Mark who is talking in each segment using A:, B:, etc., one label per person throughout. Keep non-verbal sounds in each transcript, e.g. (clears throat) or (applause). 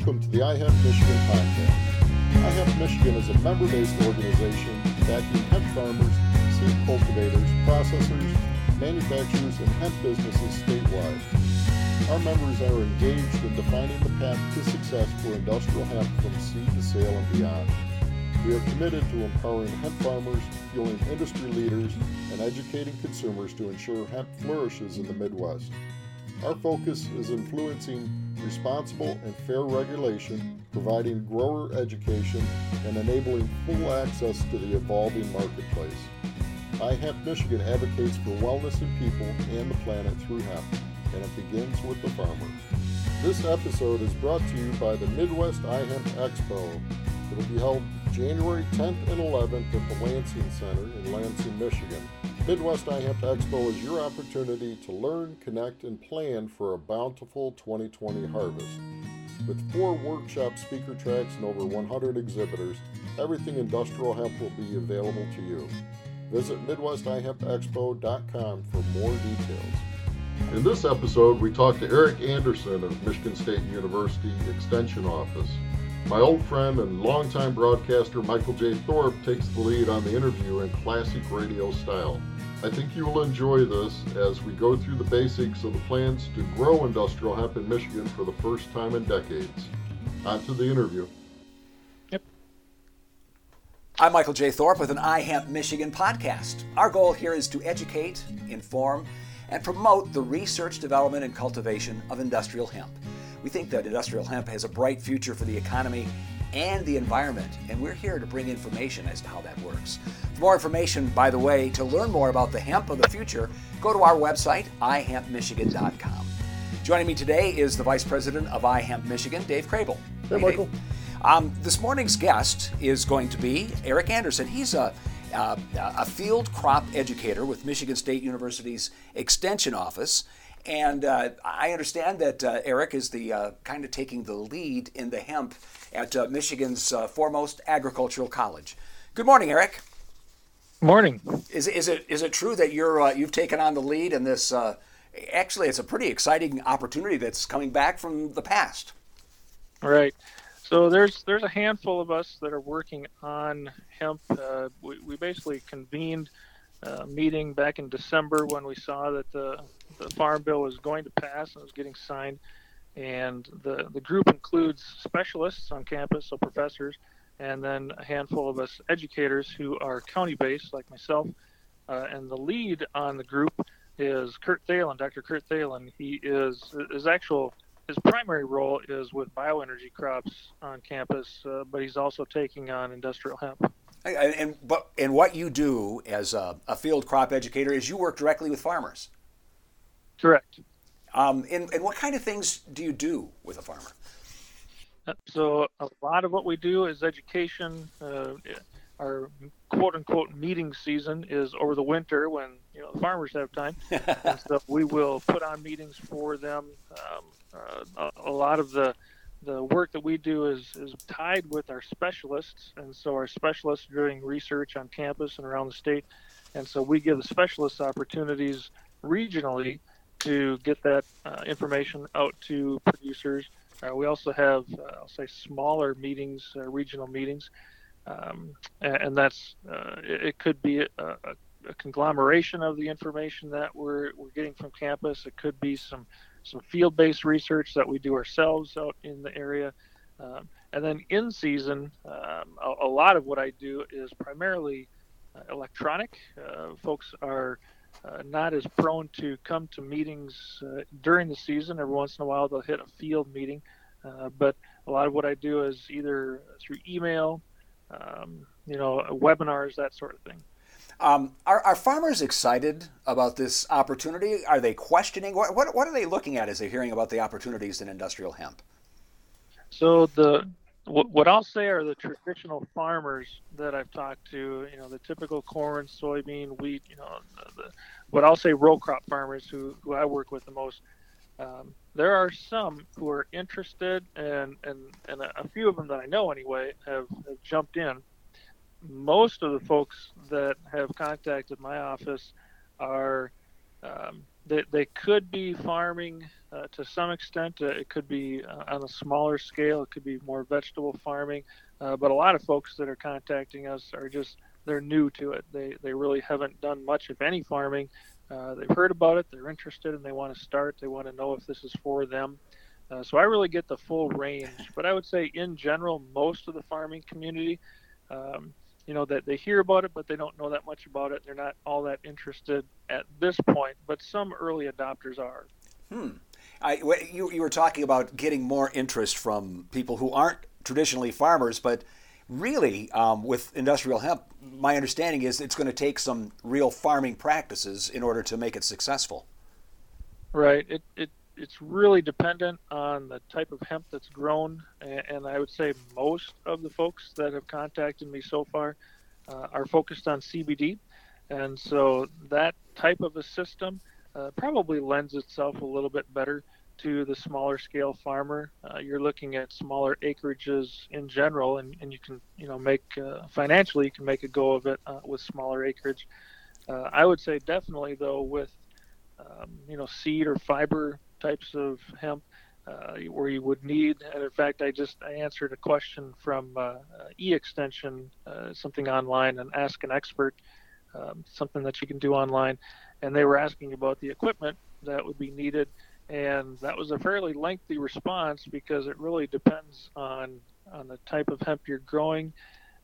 A: Welcome to the iHemp Michigan podcast. iHemp Michigan is a member-based organization backing hemp farmers, seed cultivators, processors, manufacturers, and hemp businesses statewide. Our members are engaged in defining the path to success for industrial hemp from seed to sale and beyond. We are committed to empowering hemp farmers, fueling industry leaders, and educating consumers to ensure hemp flourishes in the Midwest. Our focus is influencing responsible and fair regulation, providing grower education, and enabling full access to the evolving marketplace. iHemp Michigan advocates for wellness in people and the planet through hemp, and it begins with the farmer. This episode is brought to you by the Midwest iHemp Expo. It will be held January 10th and 11th at the Lansing Center in Lansing, Michigan. Midwest iHemp Expo is your opportunity to learn, connect, and plan for a bountiful 2020 harvest. With four workshop speaker tracks and over 100 exhibitors, everything industrial hemp will be available to you. Visit MidwestIHempExpo.com for more details. In this episode, we talk to Eric Anderson of Michigan State University Extension Office. My old friend and longtime broadcaster Michael J. Thorp takes the lead on the interview in classic radio style. I think you will enjoy this as we go through the basics of the plans to grow industrial hemp in Michigan for the first time in decades. On to the interview.
B: Yep. I'm Michael J. Thorp with an iHemp Michigan podcast. Our goal here is to educate, inform, and promote the research, development, and cultivation of industrial hemp. We think that industrial hemp has a bright future for the economy and the environment, and we're here to bring information as to how that works. For more information, by the way, to learn more about the hemp of the future, go to our website, ihempmichigan.com. Joining me today is the Vice President of iHemp Michigan, Dave Crabill.
A: Hey, Michael.
B: Um, this morning's guest is going to be Eric Anderson. He's a uh, a field crop educator with Michigan State University's Extension Office. And uh, I understand that uh, Eric is the uh, kind of taking the lead in the hemp at uh, Michigan's uh, foremost agricultural college. Good morning, Eric.
C: Morning.
B: Is, is it is it true that you're uh, you've taken on the lead in this? actually, it's a pretty exciting opportunity that's coming back from the past.
C: Right. So there's there's a handful of us that are working on hemp. we, we basically convened a meeting back in December when we saw that the the farm bill was going to pass and was getting signed. And the, the group includes specialists on campus, so professors, and then a handful of us educators who are county based, like myself. Uh, and the lead on the group is Kurt Thelen, Dr. Kurt Thelen. He is his actual his primary role is with bioenergy crops on campus, uh, but he's also taking on industrial hemp.
B: And, but and what you do as a, a field crop educator is you work directly with farmers.
C: Correct.
B: Um, and, and what kind of things do you do with a farmer?
C: Uh, so a lot of what we do is education. Uh, our quote unquote meeting season is over the winter when you know the farmers have time, (laughs) and so we will put on meetings for them. Um, uh, a, a, lot of the the work that we do is is tied with our specialists, and so our specialists are doing research on campus and around the state, and so we give the specialists opportunities regionally to get that uh, information out to producers. Uh, we also have, uh, I'll say, smaller meetings, uh, regional meetings, um, and, and, that's uh, it, it, could be a, a, a, conglomeration of the information that we're we're getting from campus. It could be some some field-based research that we do ourselves out in the area. Um, and then in season, um, a, a, lot of what I do is primarily electronic. folks are uh, not as prone to come to meetings uh, during the season. Every once in a while, they'll hit a field meeting. Uh, but a lot of what I do is either through email, um, you know, webinars, that sort of thing.
B: Um, are, are, farmers excited about this opportunity? Are they questioning? What, what, what are they looking at as they're hearing about the opportunities in industrial hemp?
C: So the what, I'll say are the traditional farmers that I've talked to, you know, the typical corn, soybean, wheat, you know, the, the, what I'll say row crop farmers who, who I work with the most. Um, there are some who are interested, and and, and a, a few of them that I know anyway have, have jumped in. Most of the folks that have contacted my office are um, they, they could be farming uh, to some extent. Uh, it could be uh, on a smaller scale. It could be more vegetable farming. Uh, but a lot of folks that are contacting us are just they're new to it. They they really haven't done much, if any, farming. Uh, they've heard about it. They're interested, and they want to start. They want to know if this is for them. Uh, so I really get the full range. But I would say, in general, most of the farming community, um, you know, that they hear about it, but they don't know that much about it. They're not all that interested at this point. But some early adopters are.
B: Hmm. I, you, you were talking about getting more interest from people who aren't traditionally farmers, but really, um, with industrial hemp, my understanding is it's going to take some real farming practices in order to make it successful.
C: Right. It, it it's really dependent on the type of hemp that's grown, and, and I would say most of the folks that have contacted me so far uh, are focused on CBD, and so that type of a system uh, probably lends itself a little bit better to the smaller scale farmer. Uh, you're looking at smaller acreages in general, and, and you can you know make uh, financially you can make a go of it uh, with smaller acreage. Uh, I would say definitely though with um, you know seed or fiber types of hemp. Uh, where you would need, and in fact, I just I answered a question from uh, e-extension, something online, and ask an expert, um, something that you can do online, and they were asking about the equipment that would be needed and that was a fairly lengthy response because it really depends on on the type of hemp you're growing,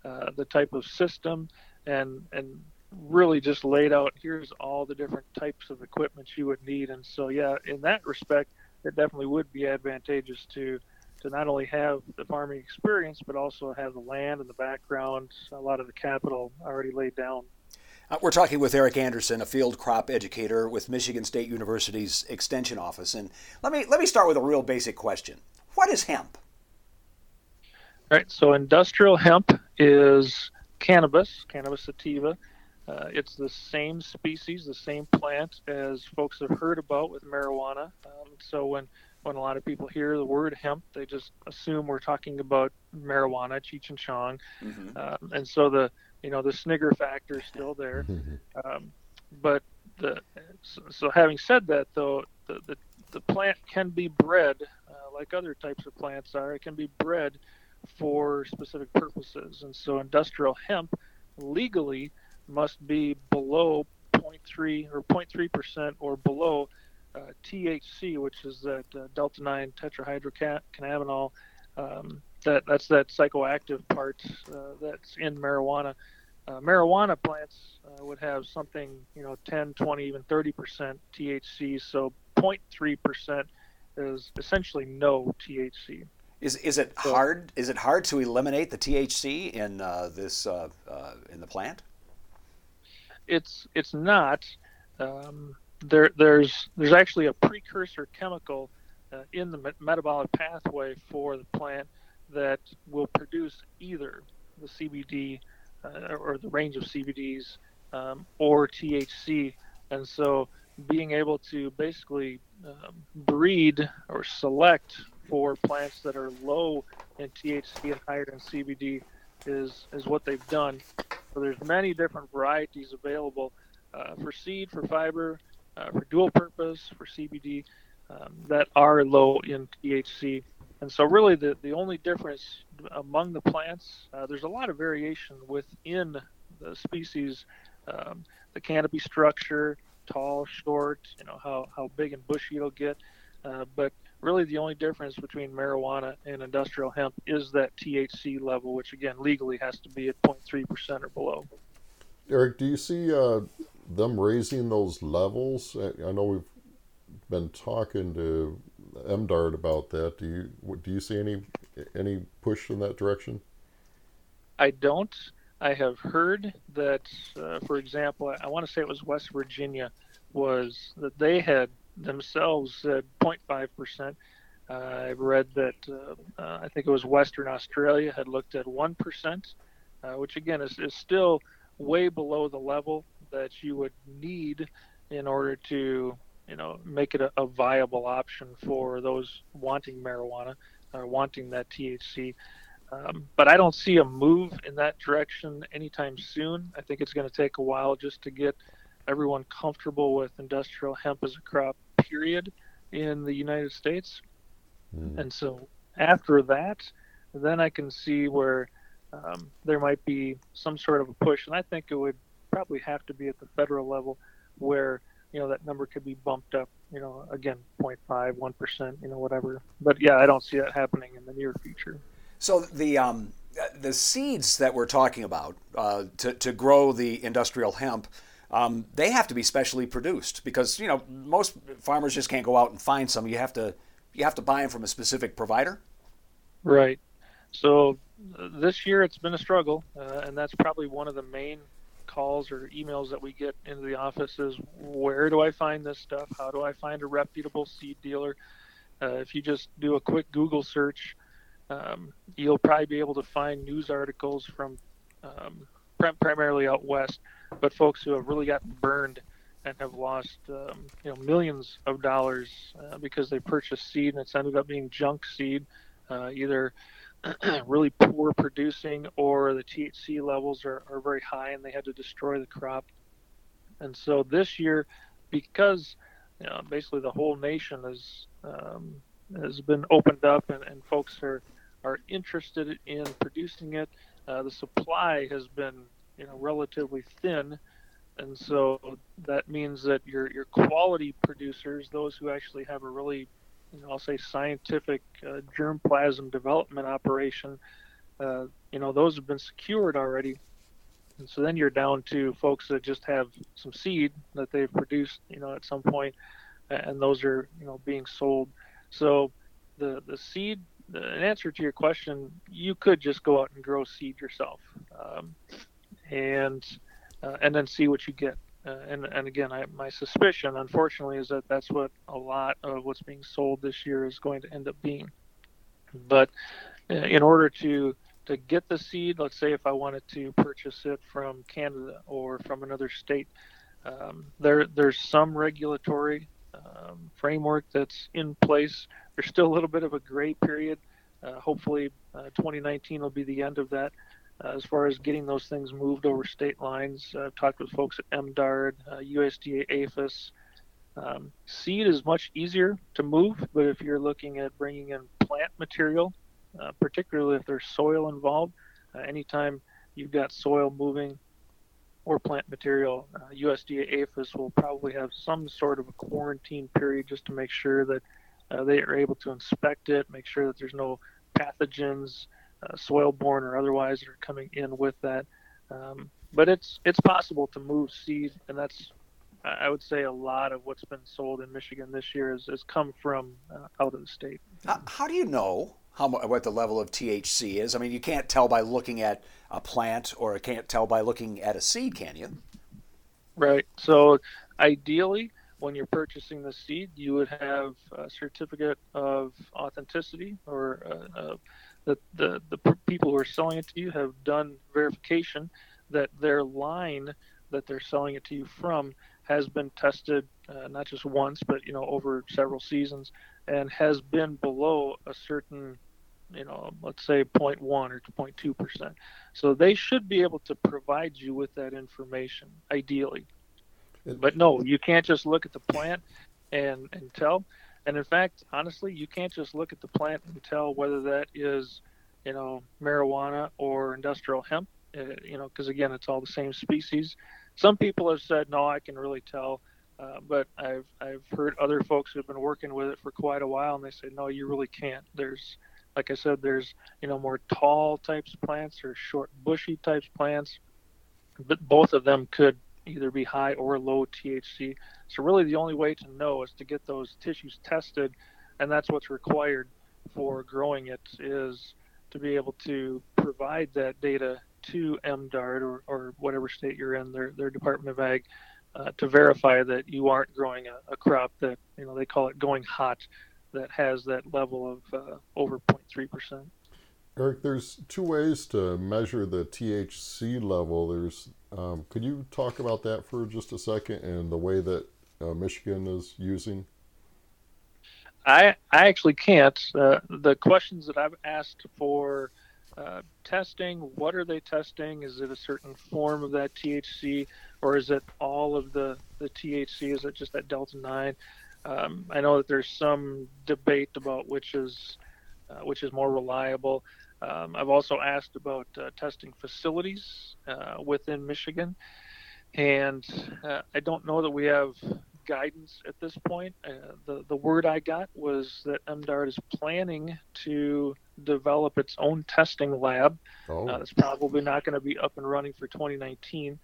C: uh, the type of system, and and really just laid out here's all the different types of equipment you would need. And so yeah, in that respect, it definitely would be advantageous to to not only have the farming experience but also have the land and the background, a lot of the capital already laid down.
B: Uh, we're talking with Eric Anderson, a field crop educator with Michigan State University's Extension Office. And let me let me start with a real basic question: What is hemp?
C: All right. So industrial hemp is cannabis, cannabis sativa. Uh, it's the same species, the same plant as folks have heard about with marijuana. Um, so when when a lot of people hear the word hemp, they just assume we're talking about marijuana, Cheech and Chong. Mm-hmm. Um, and so the you know the snigger factor is still there. Mm-hmm. Um, but the so, so, having said that, though, the the, the plant can be bred uh, like other types of plants are. It can be bred for specific purposes, and so industrial hemp legally must be below 0.3 or 0.3 percent or below uh, THC, which is that uh, delta 9 tetrahydrocannabinol. Um, that that's that psychoactive part uh, that's in marijuana. Uh, marijuana plants uh, would have something, you know, 10, 20, even 30 percent THC. So 0.3 percent is essentially no THC.
B: Is is it so, hard? Is it hard to eliminate the THC in uh, this uh, uh, in the plant?
C: It's it's not. Um, there there's there's actually a precursor chemical uh, in the metabolic pathway for the plant that will produce either the CBD uh, or the range of CBDs um, or THC. And so being able to basically um, breed or select for plants that are low in THC and higher in CBD is, is what they've done. So there's many different varieties available uh, for seed, for fiber, uh, for dual purpose, for CBD um, that are low in THC. And so, really, the, the only difference among the plants, uh, there's a lot of variation within the species, um, the canopy structure, tall, short, you know, how, how big and bushy it'll get. Uh, but really, the only difference between marijuana and industrial hemp is that THC level, which again, legally has to be at 0.3% or below.
A: Eric, do you see uh, them raising those levels? I know we've been talking to MDARD about that. Do you do you see any any push in that direction?
C: I don't. I have heard that, uh, for example, I, I want to say it was West Virginia, was that they had themselves said 0.5 percent. Uh, I've read that uh, uh, I think it was Western Australia had looked at one percent, uh, which again is, is still way below the level that you would need in order to you know make it a, a viable option for those wanting marijuana or wanting that THC. Um, but I don't see a move in that direction anytime soon. I think it's going to take a while just to get everyone comfortable with industrial hemp as a crop, period, in the United States. Mm. And so after that, then I can see where um, there might be some sort of a push. And I think it would probably have to be at the federal level where, you know, that number could be bumped up, you know, again, 0.5, 1%, you know, whatever. But yeah, I don't see that happening in the near future.
B: So the, um, the seeds that we're talking about uh, to, to grow the industrial hemp, um, they have to be specially produced because you know most farmers just can't go out and find some. You have to you have to buy them from a specific provider.
C: Right. So uh, this year it's been a struggle, uh, and that's probably one of the main calls or emails that we get into the office is where do I find this stuff? How do I find a reputable seed dealer? Uh, if you just do a quick Google search, um, you'll probably be able to find news articles from um, primarily out west, but folks who have really gotten burned and have lost um, you know millions of dollars uh, because they purchased seed and it's ended up being junk seed, uh, either (clears throat) really poor producing or the THC levels are, are very high and they had to destroy the crop. And so this year, because you know, basically the whole nation has um, has been opened up and, and folks are are interested in producing it. Uh, the supply has been, you know, relatively thin, and so that means that your your quality producers, those who actually have a really, you know, I'll say scientific uh, germplasm development operation, uh, you know, those have been secured already. And so then you're down to folks that just have some seed that they've produced, you know, at some point, and those are, you know, being sold. So the the seed in answer to your question, you could just go out and grow seed yourself, um, and uh, and then see what you get. Uh, and and again, I, my suspicion, unfortunately, is that that's what a lot of what's being sold this year is going to end up being. But uh, in order to to get the seed, let's say if I wanted to purchase it from Canada or from another state, um, there there's some regulatory um, framework that's in place there's still a little bit of a gray period. Uh, hopefully, uh, 2019 will be the end of that. Uh, as far as getting those things moved over state lines, I've talked with folks at MDARD, USDA uh, APHIS. Um, seed is much easier to move, but if you're looking at bringing in plant material, uh, particularly if there's soil involved, uh, anytime you've got soil moving or plant material, USDA APHIS will probably have some sort of a quarantine period just to make sure that uh, they are able to inspect it, make sure that there's no pathogens, uh, soil-borne or otherwise, that are coming in with that. Um, but it's it's possible to move seed, and that's I would say a lot of what's been sold in Michigan this year has, has come from uh, out of the state.
B: How, how do you know how what the level of THC is? I mean, you can't tell by looking at a plant, or you can't tell by looking at a seed, can you?
C: Right. So ideally, when you're purchasing the seed, you would have a certificate of authenticity, or a, uh, that the the people who are selling it to you have done verification that their line that they're selling it to you from has been tested uh, not just once, but you know over several seasons, and has been below a certain you know, let's say 0.1 or 0.2 percent. So they should be able to provide you with that information, ideally. But no, you can't just look at the plant and and tell. And in fact, honestly, you can't just look at the plant and tell whether that is, you know, marijuana or industrial hemp. Uh, you know, because again, it's all the same species. Some people have said, no, I can really tell. Uh, but I've I've heard other folks who've been working with it for quite a while, and they say, no, you really can't. There's, like I said, there's you know more tall types of plants or short bushy types plants, but both of them could either be high or low THC. So really, the only way to know is to get those tissues tested, and that's what's required for growing it is to be able to provide that data to MDARD or, or whatever state you're in, their their Department of Ag, uh, to verify that you aren't growing a, a, crop that you know they call it going hot, that has that level of uh, over 0.3 percent.
A: Eric, there's two ways to measure the THC level. There's, um, could you talk about that for just a second and the way that uh, Michigan is using?
C: I I actually can't. Uh, the questions that I've asked for uh, testing. What are they testing? Is it a certain form of that THC, or is it all of the the THC? Is it just that delta nine? Um, I know that there's some debate about which is uh, which is more reliable. Um, I've also asked about uh, testing facilities uh, within Michigan, and uh, I don't know that we have guidance at this point. Uh, the the word I got was that MDARD is planning to develop its own testing lab. Oh. Uh, that's probably not going to be up and running for 2019,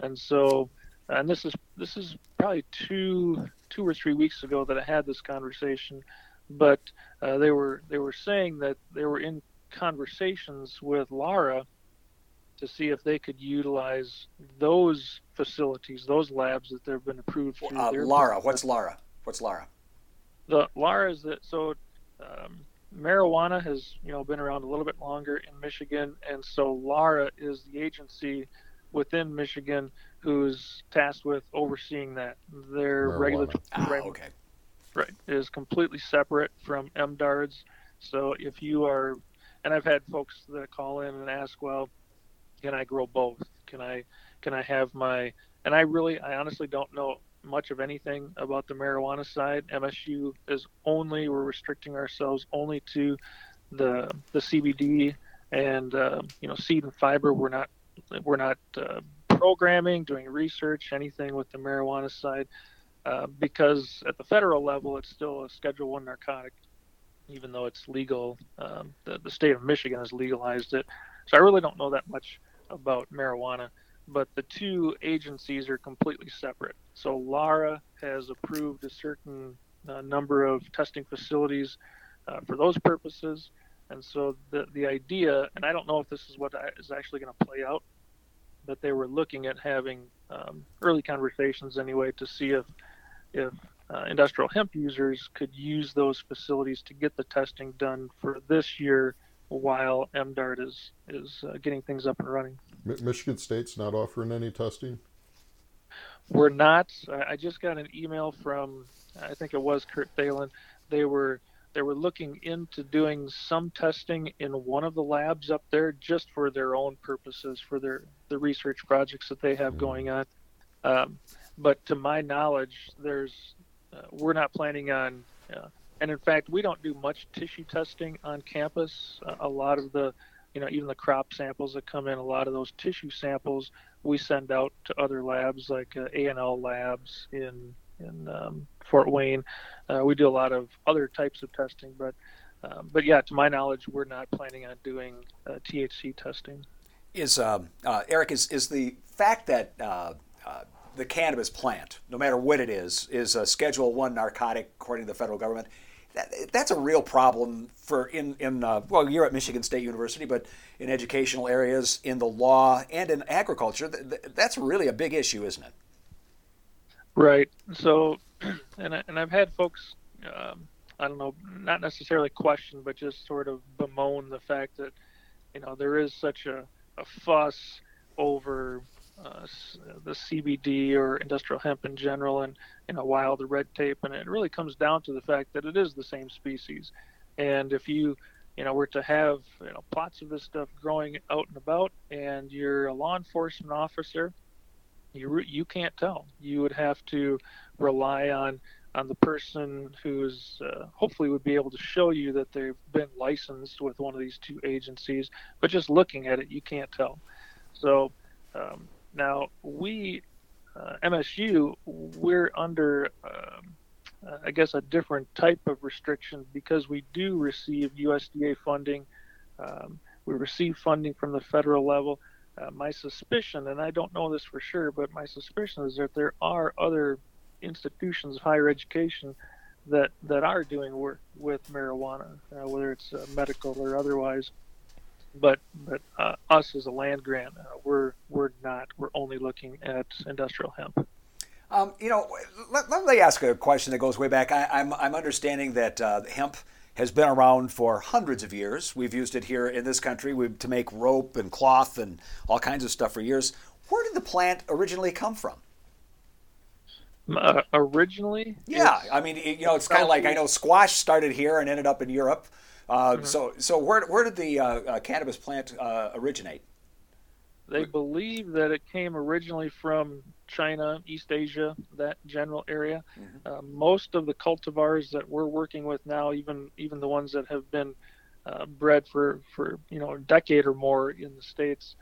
C: and so. And this is this is probably two two or three weeks ago that I had this conversation, but uh, they were they were saying that they were in conversations with Lara to see if they could utilize those facilities, those labs that they've been approved for.
B: Uh, Lara, what's Lara? What's Lara?
C: The Lara is that so um, marijuana has you know been around a little bit longer in Michigan, and so Lara is the agency within Michigan who's tasked with overseeing that. Their regulatory
B: ah, okay.
C: right is completely separate from MDARD's. So if you are and I've had folks that call in and ask, well, can I grow both? Can I can I have my and I really I honestly don't know much of anything about the marijuana side. MSU is only we're restricting ourselves only to the the CBD and uh, you know seed and fiber. We're not we're not uh, programming, doing research, anything with the marijuana side, uh, because at the federal level it's still a Schedule One narcotic even though it's legal. Um, the, the state of Michigan has legalized it. So I really don't know that much about marijuana, but the two agencies are completely separate. So Lara has approved a certain uh, number of testing facilities uh, for those purposes. And so the, the idea, and I don't know if this is what is actually going to play out, but they were looking at having um, early conversations anyway to see if if uh, industrial hemp users could use those facilities to get the testing done for this year while MDARD is is uh, getting things up and running.
A: Michigan State's not offering any testing.
C: We're not. I just got an email from I think it was Kurt Thelen. They were they were looking into doing some testing in one of the labs up there just for their own purposes for their the research projects that they have mm. going on. Um, but to my knowledge, there's we're not planning on, uh, and in fact, we don't do much tissue testing on campus. Uh, a lot of the, you know, even the crop samples that come in, a lot of those tissue samples we send out to other labs like uh, A&L labs in in um, Fort Wayne. Uh, we do a lot of other types of testing, but um, but yeah, to my knowledge, we're not planning on doing uh, THC testing.
B: Is um, Eric is is the fact that the cannabis plant, no matter what it is, is a Schedule One narcotic according to the federal government. That, that's a real problem for in in uh, well, you're at Michigan State University, but in educational areas, in the law, and in agriculture, that's really a big issue, isn't it?
C: Right. So, (clears throat) and I, and I've had folks, um, I don't know, not necessarily question, but just sort of bemoan the fact that you know there is such a, a fuss over uh, the CBD or industrial hemp in general, and you know, while the red tape, and it really comes down to the fact that it is the same species. And if you, you know, were to have you know plots of this stuff growing out and about, and you're a law enforcement officer, you you can't tell. You would have to rely on on the person who's uh, hopefully would be able to show you that they've been licensed with one of these two agencies. But just looking at it, you can't tell. So um, now, we, uh, MSU, we're under, um, uh, I guess, a different type of restriction because we do receive USDA funding. Um, we receive funding from the federal level. Uh, my suspicion, and I don't know this for sure, but my suspicion is that there are other institutions of higher education that that are doing work with marijuana, uh, whether it's uh, medical or otherwise but but uh, us as a land grant, uh, we're we're not. We're only looking at industrial hemp.
B: Um, you know, let, let, me ask a question that goes way back. I, am I'm, I'm understanding that uh, hemp has been around for hundreds of years. We've used it here in this country we, to make rope and cloth and all kinds of stuff for years. Where did the plant originally come from?
C: Uh, originally,
B: yeah. I mean, you know, it's kind of like I know squash started here and ended up in Europe mm-hmm. So, so where, where did the uh, uh, cannabis plant uh, originate?
C: They believe that it came originally from China, East Asia, that general area. Mm-hmm. Uh, most of the cultivars that we're working with now, even even the ones that have been uh, bred for for you know a decade or more in the states,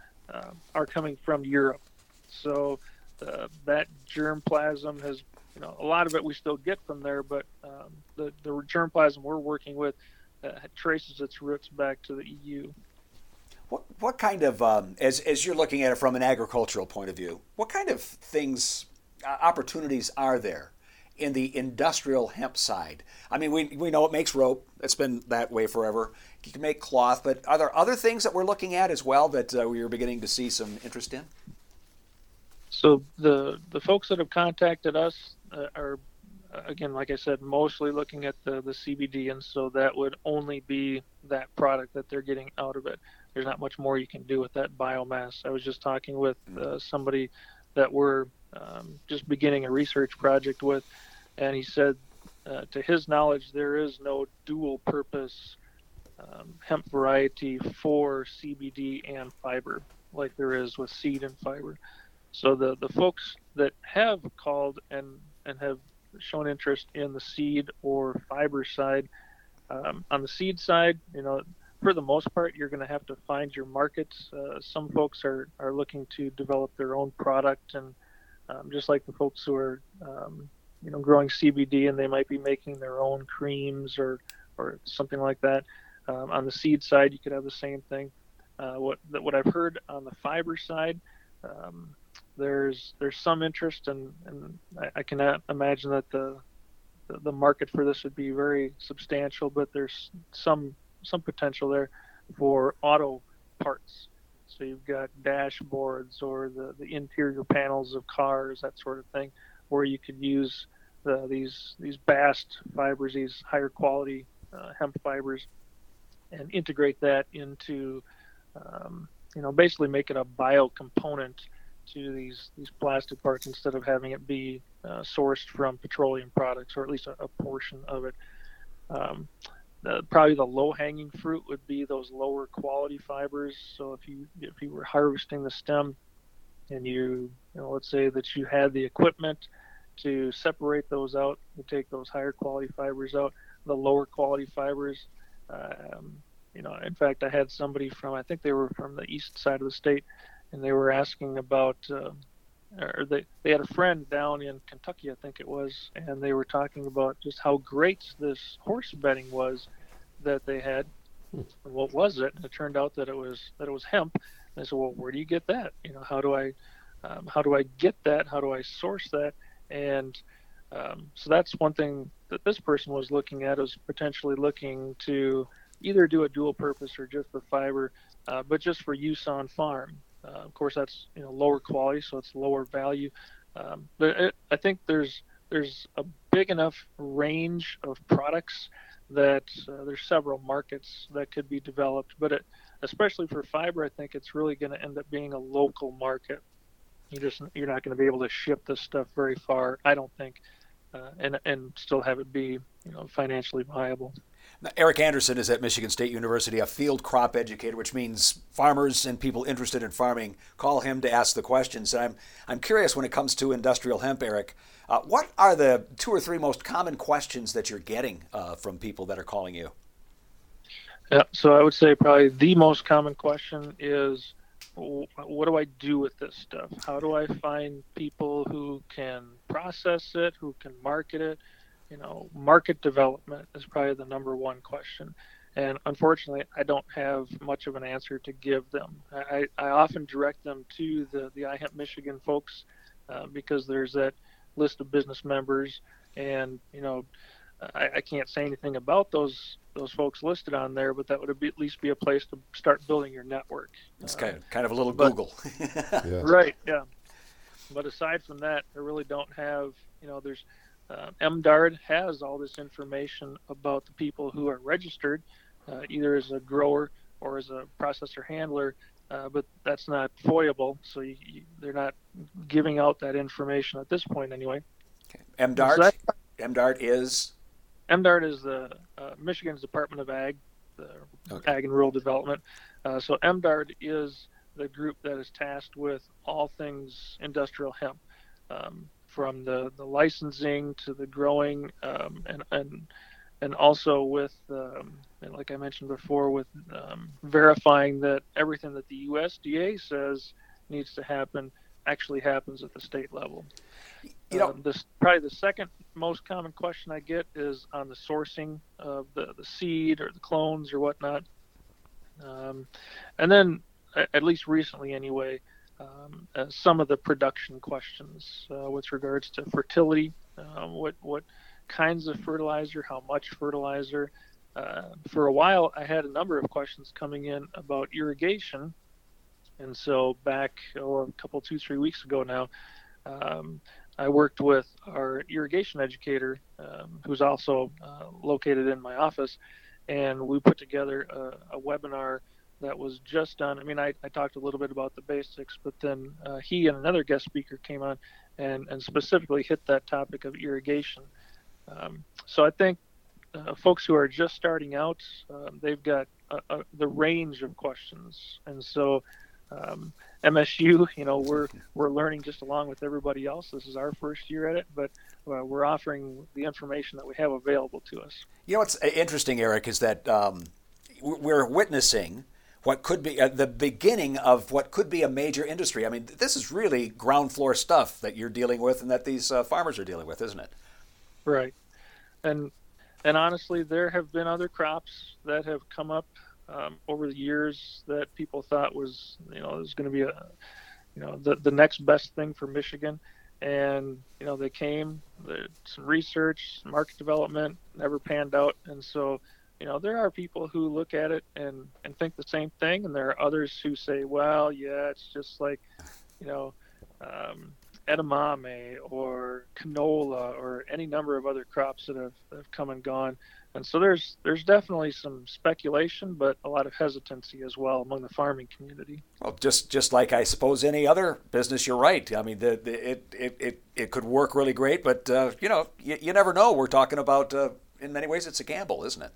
C: are coming from Europe. So that germplasm has you know, a lot of it we still get from there, but um, the the germplasm we're working with uh, traces its roots back to the EU.
B: What what kind of um, as as you're looking at it from an agricultural point of view, what kind of things uh, opportunities are there in the industrial hemp side? I mean, we we know it makes rope. It's been that way forever. You can make cloth, but are there other things that we're looking at as well that uh, we are beginning to see some interest in?
C: So the the folks that have contacted us uh, are again, like I said, mostly looking at the the CBD, and so that would only be that product that they're getting out of it. There's not much more you can do with that biomass. I was just talking with uh, somebody that we're um, just beginning a research project with, and he said, uh, to his knowledge, there is no dual purpose um, hemp variety for CBD and fiber like there is with seed and fiber. So the, the folks that have called and, and have shown interest in the seed or fiber side, um, on the seed side, you know, for the most part, you're going to have to find your markets. Uh, some folks are, are looking to develop their own product, and um, just like the folks who are, um, you know, growing CBD and they might be making their own creams or, or something like that. Um, on the seed side, you could have the same thing. Uh, what what I've heard on the fiber side, um, there's there's some interest and and I, I can imagine that the, the, the market for this would be very substantial but there's some some potential there for auto parts. So you've got dashboards or the, the interior panels of cars that sort of thing where you could use the, these these bast fibers these higher quality uh, hemp fibers and integrate that into um, you know basically make it a bio component to these these plastic parts instead of having it be uh, sourced from petroleum products or at least a, a portion of it. Um, the, probably the low hanging fruit would be those lower quality fibers. So if you if you were harvesting the stem and you, you know, let's say that you had the equipment to separate those out, you take those higher quality fibers out, the lower quality fibers. Um, you know, in fact, I had somebody from I think they were from the east side of the state and they were asking about, uh, or they they had a friend down in Kentucky, I think it was, and they were talking about just how great this horse bedding was that they had. Hmm. What was it? And it turned out that it was that it was hemp. And I said, well, where do you get that? You know, how do I um, how do I get that? How do I source that? And um, so that's one thing that this person was looking at is potentially looking to either do a dual purpose or just the fiber, uh, but just for use on farm. Uh, of course, that's you know lower quality, so it's lower value. Um, but it, I think there's there's a big enough range of products that uh, there's several markets that could be developed. But it, especially for fiber, I think it's really going to end up being a local market. You just you're not going to be able to ship this stuff very far, I don't think, uh, and and still have it be you know financially viable.
B: Eric Anderson is at Michigan State University, a field crop educator, which means farmers and people interested in farming call him to ask the questions. And I'm, I'm curious when it comes to industrial hemp, Eric, uh, what are the two or three most common questions that you're getting uh, from people that are calling you?
C: Yeah, so I would say probably the most common question is what do I do with this stuff? How do I find people who can process it, who can market it, you know, market development is probably the number one question. And unfortunately, I don't have much of an answer to give them. I, I often direct them to the, the iHemp Michigan folks uh, because there's that list of business members. And, you know, I, I, can't say anything about those those folks listed on there, but that would be, at least be a place to start building your network.
B: It's kind of, kind of a little but, Google. (laughs)
C: yeah. Right, yeah. But aside from that, I really don't have, you know, there's – uh, MDARD has all this information about the people who are registered, uh, either as a grower or as a processor handler, uh, but that's not FOIable, so you, you, they're not giving out that information at this point anyway.
B: Okay. MDARD, so MDARD is?
C: MDARD is the uh, Michigan's Department of Ag. uh, okay. ag and rural development. Uh, so MDARD is the group that is tasked with all things industrial hemp, um, from the, the licensing to the growing, um, and and and also with, um, like I mentioned before, with um, verifying that everything that the USDA says needs to happen actually happens at the state level. You know, um, this probably the second most common question I get is on the sourcing of the, the seed or the clones or whatnot. Um, and then, at least recently anyway, um, uh, some of the production questions uh, with regards to fertility, uh, what what kinds of fertilizer, how much fertilizer. Uh, for a while, I had a number of questions coming in about irrigation, and so back oh, a couple, two, three weeks ago now, um, I worked with our irrigation educator, um, who's also uh, located in my office, and we put together a, a, webinar that was just done. I mean, I, I, talked a little bit about the basics, but then uh, he and another guest speaker came on and, and specifically hit that topic of irrigation. Um, so I think uh, folks who are just starting out, um, they've got the range of questions, and so um, MSU, you know, we're we're learning just along with everybody else. This is our first year at it, but uh, we're offering the information that we have available to us.
B: You know what's interesting, Eric, is that um, we're witnessing what could be uh, the beginning of what could be a major industry. I mean, this is really ground floor stuff that you're dealing with, and that these uh, farmers are dealing with, isn't it?
C: Right, and and honestly, there have been other crops that have come up um, over the years that people thought was you know was going to be a you know the the next best thing for Michigan, and you know they came, some research, market development never panned out, and so you know there are people who look at it and and think the same thing, and there are others who say, well, yeah, it's just like you know. Um, edamame or canola or any number of other crops that have, have come and gone and so there's there's definitely some speculation, but a lot of hesitancy as well among the farming community.
B: Well, just just like I suppose any other business, you're right. I mean, the, the it, it it it could work really great, but uh, you know, you, you never know. We're talking about uh, in many ways, it's a gamble, isn't it?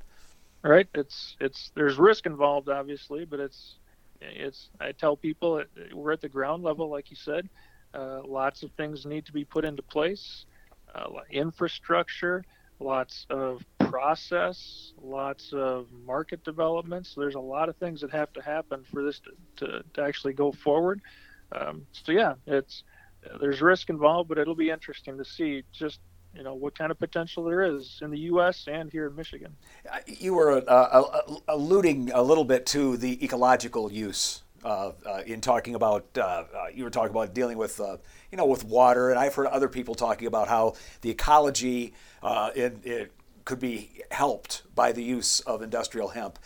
C: Right. It's it's there's risk involved, obviously, but it's it's. I tell people it, we're at the ground level, like you said. Uh, lots of things need to be put into place, uh, infrastructure lots of process, lots of market development. So there's a lot of things that have to happen for this to, to, to actually go forward. Um, so yeah, it's there's risk involved, but it'll be interesting to see just you know what kind of potential there is in the U.S. and here in Michigan.
B: You were uh, uh, alluding a little bit to the ecological use uh, uh, in talking about uh, uh you were talking about dealing with uh, you know with water, and I've heard other people talking about how the ecology uh, it, it could be helped by the use of industrial hemp.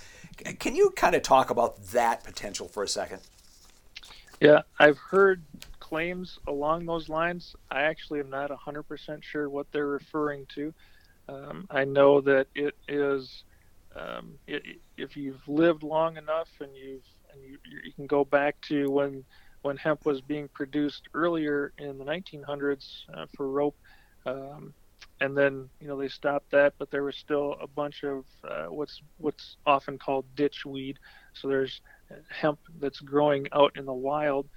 B: Can you kind of talk about that potential for a second?
C: Yeah, I've heard claims along those lines. I actually am not 100% sure what they're referring to. Um, I know that it is, um, it, if you've lived long enough and you've and you, you can go back to when when hemp was being produced earlier in the 1900s uh, for rope. Um, and then you know they stopped that, but there was still a bunch of uh, what's what's often called ditch weed. So there's hemp that's growing out in the wild,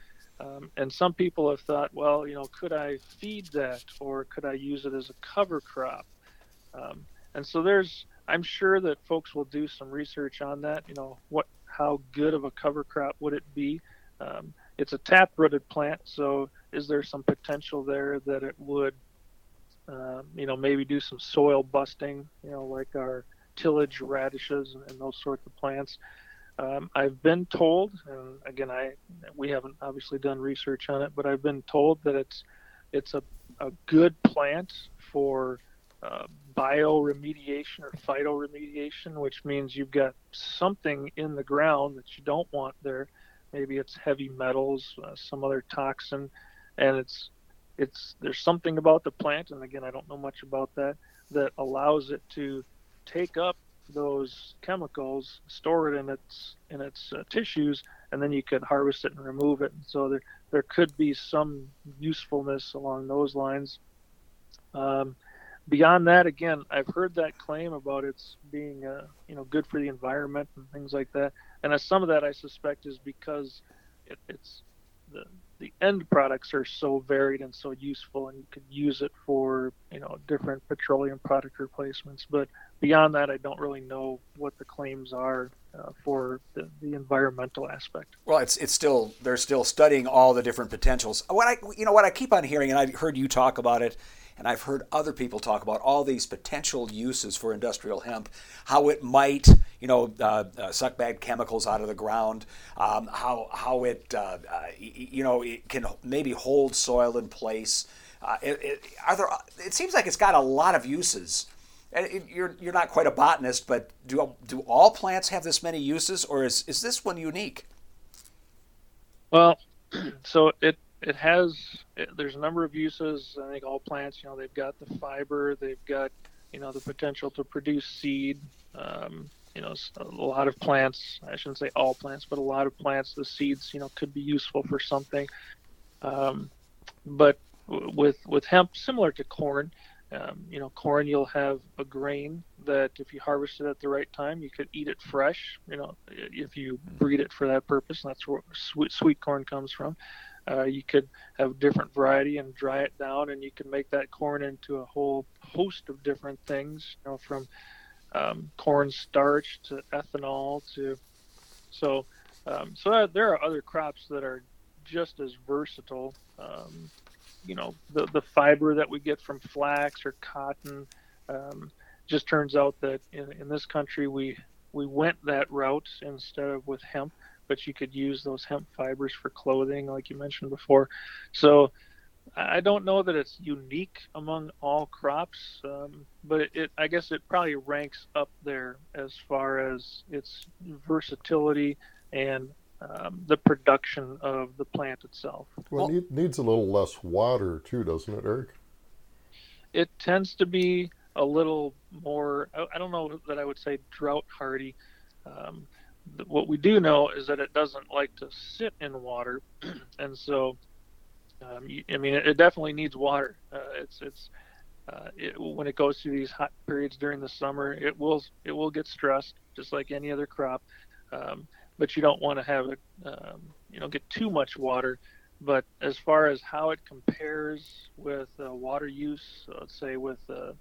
C: um, and some people have thought, well, you know, could I feed that or could I use it as a cover crop? Um, and so there's, I'm sure that folks will do some research on that. You know, what how good of a cover crop would it be? Um, it's a tap-rooted plant, so is there some potential there that it would, uh, you know, maybe do some soil busting, you know, like our tillage radishes and, and those sorts of plants. Um, I've been told, and again, I we haven't obviously done research on it, but I've been told that it's it's a, a good plant for uh, bioremediation or phytoremediation, which means you've got something in the ground that you don't want there. Maybe it's heavy metals, uh, some other toxin, and it's it's there's something about the plant, and again, I don't know much about that, that allows it to take up those chemicals, store it in its in its uh, tissues, and then you can harvest it and remove it. And So there there could be some usefulness along those lines. Um, beyond that, again, I've heard that claim about it's being, uh, you know, good for the environment and things like that. And some of that I suspect is because it, it's the the end products are so varied and so useful, and you can use it for you know different petroleum product replacements. But beyond that, I don't really know what the claims are uh, for the, the environmental aspect.
B: Well, it's it's still they're still studying all the different potentials. What I you know what I keep on hearing, and I heard you talk about it and I've heard other people talk about all these potential uses for industrial hemp, how it might, you know, uh, uh, suck bad chemicals out of the ground, um, how how it, uh, uh you know, it can maybe hold soil in place. Uh, it, it, are there? It seems like it's got a lot of uses. It, you're you're not quite a botanist, but do do all plants have this many uses, or is is this one unique?
C: Well, (clears throat) so it it has it, there's a number of uses. I think all plants, you know, they've got the fiber, they've got you know the potential to produce seed. Um, you know, a lot of plants. I shouldn't say all plants, but a lot of plants, the seeds, you know, could be useful for something. Um, but with with hemp, similar to corn, um, you know, corn you'll have a grain that if you harvest it at the right time, you could eat it fresh. You know, if you breed it for that purpose, and that's where sweet, sweet corn comes from. Uh, you could have a different variety and dry it down, and you can make that corn into a whole host of different things. You know, from um, corn starch to ethanol to so um, so there are other crops that are just as versatile. Um, you know, the the fiber that we get from flax or cotton. Um, just turns out that in, in this country we we went that route instead of with hemp but you could use those hemp fibers for clothing, like you mentioned before. So I don't know that it's unique among all crops, um, but it, it, I guess it probably ranks up there as far as its versatility and um, the production of the plant itself.
A: Well, it needs a little less water too, doesn't it, Eric?
C: It tends to be a little more. I don't know that I would say drought hardy. Um, what we do know is that it doesn't like to sit in water, (clears throat) and so um, you, I mean, it, it, definitely needs water. Uh, it's it's uh, it, when it goes through these hot periods during the summer, it will it will get stressed just like any other crop. Um, but you don't want to have it, um, you know, get too much water. But as far as how it compares with uh, water use, let's say with, uh,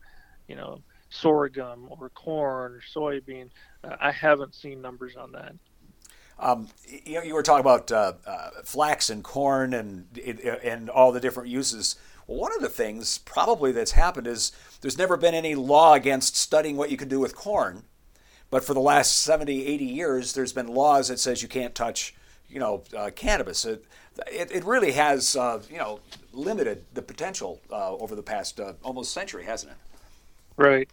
C: you know, sorghum or corn or soybean. Uh, I haven't seen numbers on that.
B: Um, you, know, you were talking about uh, uh, flax and corn and and all the different uses. Well, one of the things probably that's happened is there's never been any law against studying what you can do with corn, but for the last 70, 80 years, there's been laws that says you can't touch, you know, uh, cannabis. It, it, it, really has, uh, you know, limited the potential uh, over the past almost century, hasn't it?
C: Right,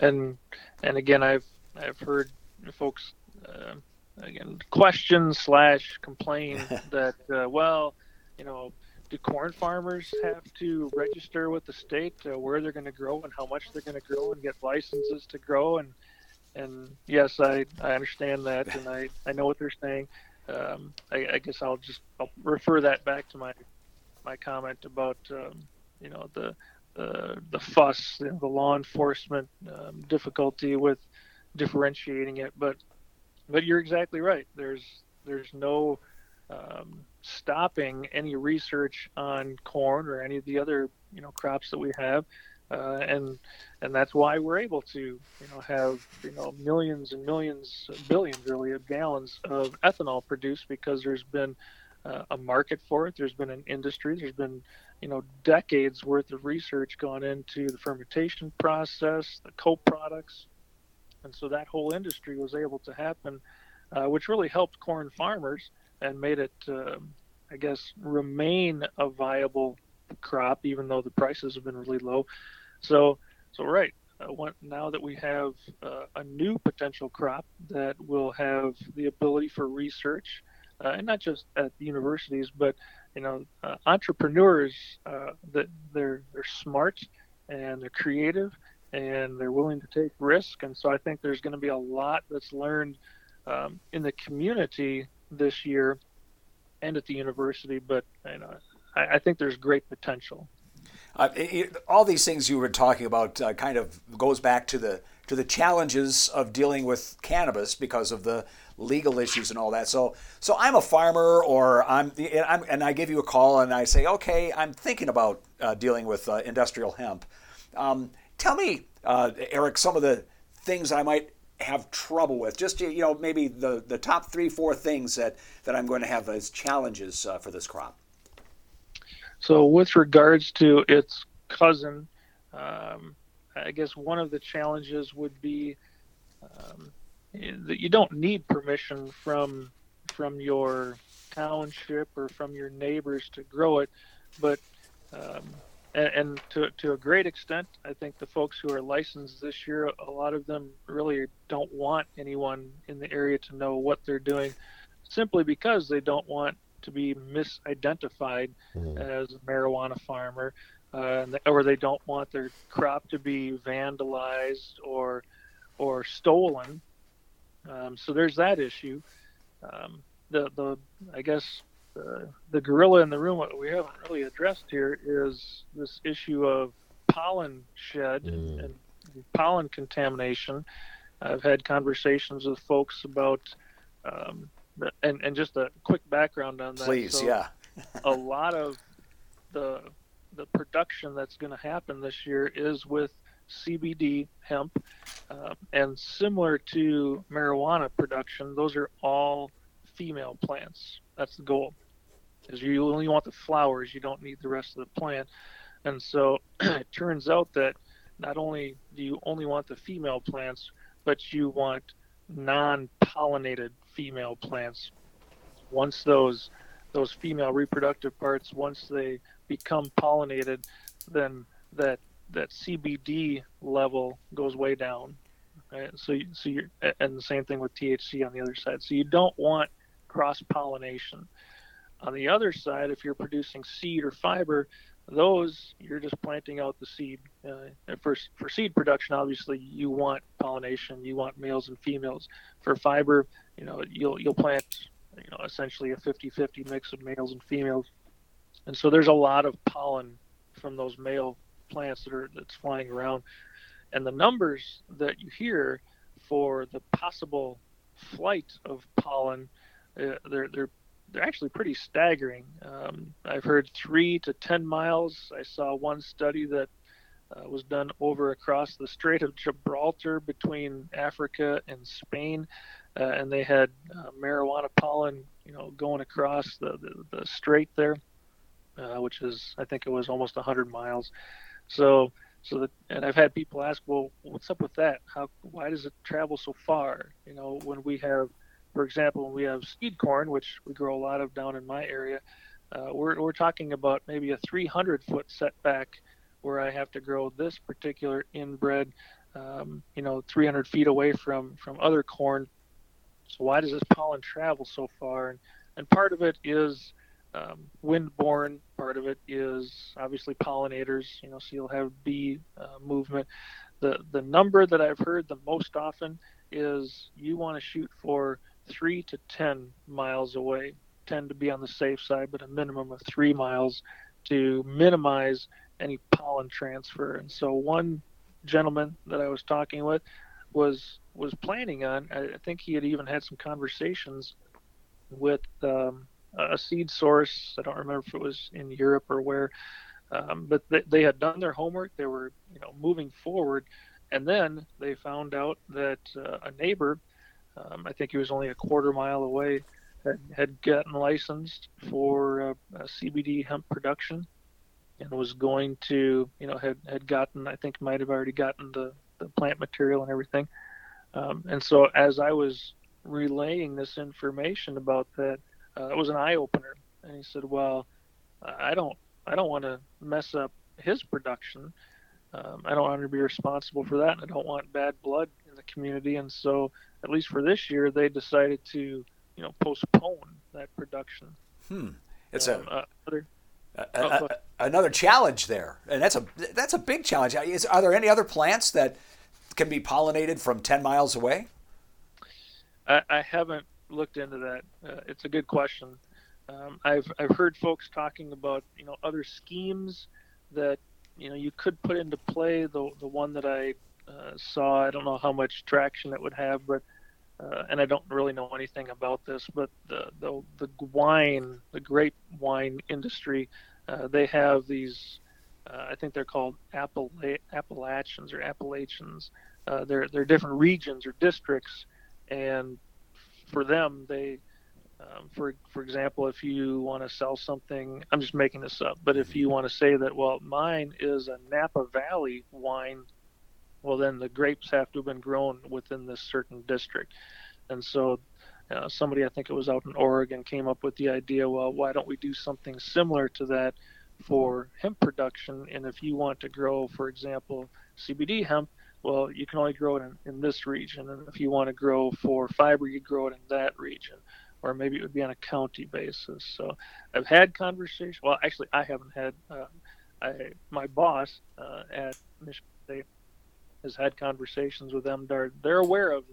C: and and again, I've I've heard folks uh, again question slash complain (laughs) that uh, well, you know, do corn farmers have to register with the state uh, where they're going to grow and how much they're going to grow and get licenses to grow and and yes, I I understand that and I I know what they're saying. Um, I, I guess I'll just I'll refer that back to my my comment about um, you know the the the fuss, you know, the law enforcement um, difficulty with differentiating it. But but you're exactly right. There's there's no um, stopping any research on corn or any of the other you know crops that we have, uh, and and that's why we're able to you know have you know millions and millions, billions really of gallons of ethanol produced because there's been uh, a market for it. There's been an industry. There's been you know decades worth of research gone into the fermentation process, the co-products, and so that whole industry was able to happen, uh, which really helped corn farmers and made it, uh, I guess, remain a viable crop even though the prices have been really low. So, so right. Uh, now that we have uh, a new potential crop that will have the ability for research, uh, and not just at the universities, but you know, uh, entrepreneurs uh, that they're they're smart and they're creative and they're willing to take risk. And so I think there's going to be a lot that's learned um, in the community this year and at the university. But you know, I, I think there's great potential.
B: Uh, it, all these things you were talking about uh, kind of goes back to the to the challenges of dealing with cannabis because of the legal issues and all that. So, so I'm a farmer, or I'm, I'm and I give you a call and I say, okay, I'm thinking about uh, dealing with uh, industrial hemp. Um, tell me, uh, Eric, some of the things I might have trouble with. Just you know, maybe the the top three, four things that that I'm going to have as challenges uh, for this crop.
C: So, with regards to its cousin, um, I guess one of the challenges would be um, that you don't need permission from from your township or from your neighbors to grow it, but um, and, and, to to a great extent, I think the folks who are licensed this year, a lot of them really don't want anyone in the area to know what they're doing, simply because they don't want to be misidentified mm. as a marijuana farmer uh, or they don't want their crop to be vandalized or or stolen. Um, so there's that issue. Um, the the I guess the, the gorilla in the room what we haven't really addressed here is this issue of pollen shed mm. and pollen contamination. I've had conversations with folks about, um, and and just a quick background on that.
B: Please, so yeah. (laughs)
C: a lot of the the production that's going to happen this year is with CBD hemp, uh, and similar to marijuana production, those are all female plants. That's the goal. Is you only want the flowers, you don't need the rest of the plant. And so (clears throat) it turns out that not only do you only want the female plants, but you want non-pollinated female plants. Once those those female reproductive parts, once they become pollinated, then that that CBD level goes way down. Right? So so you and the same thing with THC on the other side. So you don't want cross pollination. On the other side, if you're producing seed or fiber, those you're just planting out the seed. Uh, for for seed production, obviously you want pollination. You want males and females. For fiber, you know you'll you'll plant you know essentially a 50-50 mix of males and females and so there's a lot of pollen from those male plants that are that's flying around and the numbers that you hear for the possible flight of pollen uh, they're they're they're actually pretty staggering. Um, I've heard three to ten miles. I saw one study that uh, was done over across the Strait of Gibraltar between Africa and Spain, uh, and they had uh, marijuana pollen, you know, going across the the, the strait there uh, which is I think it was almost 100 miles. So so that and I've had people ask, well, what's up with that? How why does it travel so far? You know, when we have, for example, when we have seed corn, which we grow a lot of down in my area, uh, we're we're talking about maybe a 300 foot setback where I have to grow this particular inbred, um, you know, 300 feet away from from other corn. So why does this pollen travel so far? And and part of it is um, windborne part of it is obviously pollinators you know so you'll have bee uh, movement. The the number that i've heard the most often is you want to shoot for three to ten miles away. Tend to be on the safe side but a minimum of three miles to minimize any pollen transfer. And so one gentleman that i was talking with was was planning on i think he had even had some conversations with um, a seed source. I don't remember if it was in Europe or where, um, but they, they had done their homework. They were, you know, moving forward, and then they found out that uh, a neighbor, um, I think he was only a quarter mile away, had, had gotten licensed for uh, CBD hemp production, and was going to, you know, had had gotten, I think, might have already gotten the the plant material and everything. Um, and so as I was relaying this information about that, uh, it was an eye opener. And he said, "Well, I don't, I don't want to mess up his production. Um, I don't want to be responsible for that, and I don't want bad blood in the community. And so, at least for this year, they decided to, you know, postpone that production.
B: Hmm. It's um, a, uh, other, a, a, another challenge there, and that's a that's a big challenge. Is, are there any other plants that can be pollinated from ten miles away?
C: I, I haven't looked into that. Uh, it's a good question. Um, I've I've heard folks talking about you know other schemes that you know, you could put into play the the one that I uh, saw. I don't know how much traction it would have, but uh, and I don't really know anything about this, but the the, the wine, the grape wine industry, uh, they have these. Uh, I think they're called Appala- Appalachians or Appalachians. Uh, they're they're different regions or districts, and for them, they, um, for for example, if you want to sell something, I'm just making this up, but if you want to say that, well, mine is a Napa Valley wine well, then the grapes have to have been grown within this certain district. And so uh, somebody, I think it was out in Oregon, came up with the idea well, why don't we do something similar to that for hemp production? And if you want to grow, for example, CBD hemp, well, you can only grow it in, in this region. And if you want to grow for fiber, you grow it in that region. Or maybe it would be on a county basis. So I've had conversations. Well, actually, I haven't had. Uh, I, my boss uh, at Michigan State has had conversations with them. They're they're aware of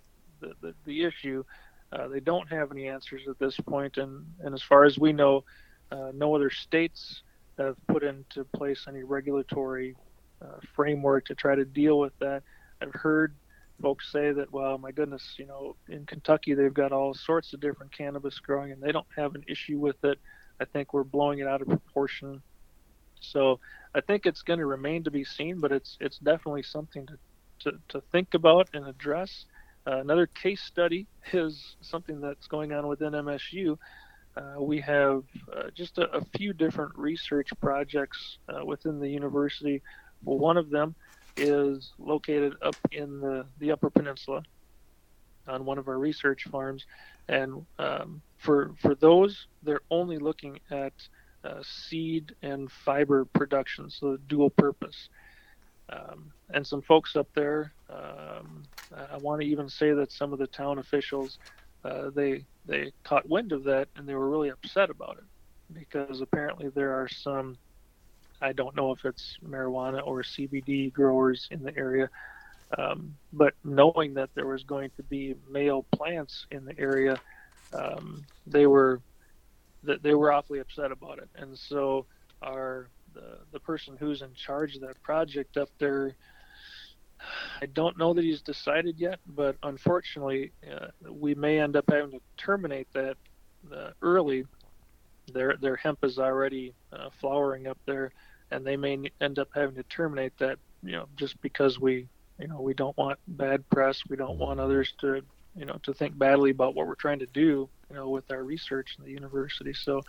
C: the the, the issue. Uh, they don't have any answers at this point, and and as far as we know, uh, no other states have put into place any regulatory uh, framework to try to deal with that. I've heard folks say that, well, my goodness, you know, in Kentucky they've got all sorts of different cannabis growing, and they don't have an issue with it. I think we're blowing it out of proportion. So I think it's going to remain to be seen, but it's it's definitely something to to, to think about and address. Uh, another case study (laughs) is something that's going on within MSU. Uh, we have uh, just a, a, few different research projects uh, within the university. One of them is located up in the, the Upper Peninsula on one of our research farms. And um, for, for those, they're only looking at uh, seed and fiber production, so dual purpose um, and some folks up there. Um, I want to even say that some of the town officials uh, they they caught wind of that and they were really upset about it because apparently there are some I don't know if it's marijuana or CBD growers in the area, um, but knowing that there was going to be male plants in the area, um, they were that they were awfully upset about it, and so our the the person who's in charge of that project up there. I don't know that he's decided yet, but unfortunately, uh, we may end up having to terminate that uh, early. Their their hemp is already uh, flowering up there, and they may end up having to terminate that. You know, just because we you know we don't want bad press, we don't want others to you know to think badly about what we're trying to do. You know, with our research in the university. So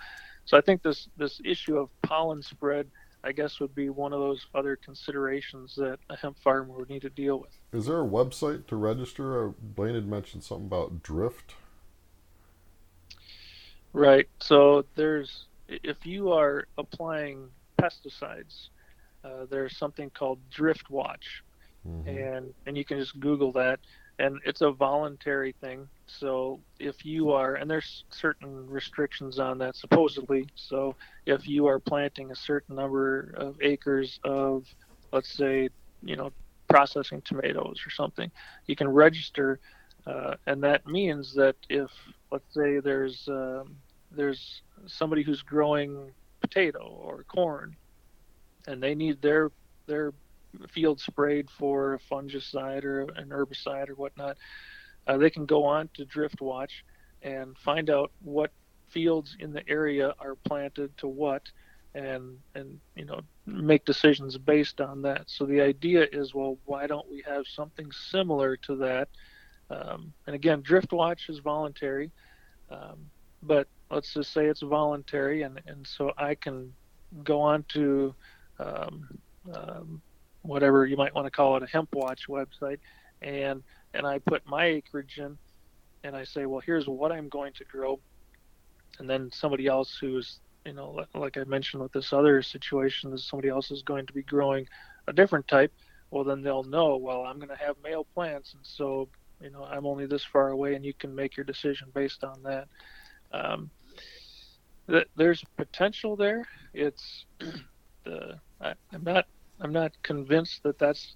C: so I think this this issue of pollen spread, I guess, would be one of those other considerations that a hemp farmer would need to deal with.
A: Is there a website to register? Uh, Blaine had mentioned something about drift.
C: Right. So there's if you are applying pesticides, uh, there's something called Drift Watch, mm-hmm. and and you can just Google that, and it's a voluntary thing. So if you are, and there's certain restrictions on that supposedly. So if you are planting a certain number of acres of, let's say, you know, processing tomatoes or something, you can register, uh, and that means that if, let's say, there's um, there's somebody who's growing potato or corn, and they need their their field sprayed for a fungicide or an herbicide or whatnot uh, they can go on to Drift Watch and find out what fields in the area are planted to what and and you know make decisions based on that. So the idea is well why don't we have something similar to that? Um, and again drift watch is voluntary um, but let's just say it's voluntary and and so i can go on to um, um whatever you might want to call it a hemp watch website and and I put my acreage in and I say, well, here's what I'm going to grow. And then somebody else who's, you know, like I mentioned with this other situation, is somebody else is going to be growing a different type. Well, then they'll know, well, I'm going to have male plants. And so, you know, I'm only this far away and you can make your decision based on that. Um, th- there's potential there. It's (clears throat) the, I, I'm not, I'm not convinced that that's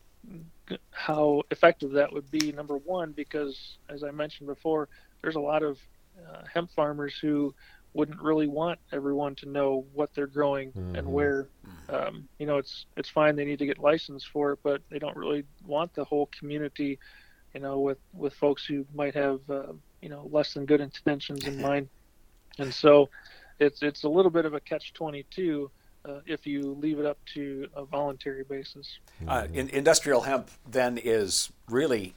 C: how effective that would be. Number one, because as I mentioned before, there's a lot of uh, hemp farmers who wouldn't really want everyone to know what they're growing mm-hmm. and where um, you know, it's it's fine. They need to get licensed for it, but they don't really want the whole community, you know, with with folks who might have uh, you know less than good intentions in mind. And so, it's it's a little bit of a catch twenty two. Uh, if you leave it up to a voluntary basis.
B: Uh, in, industrial hemp then is really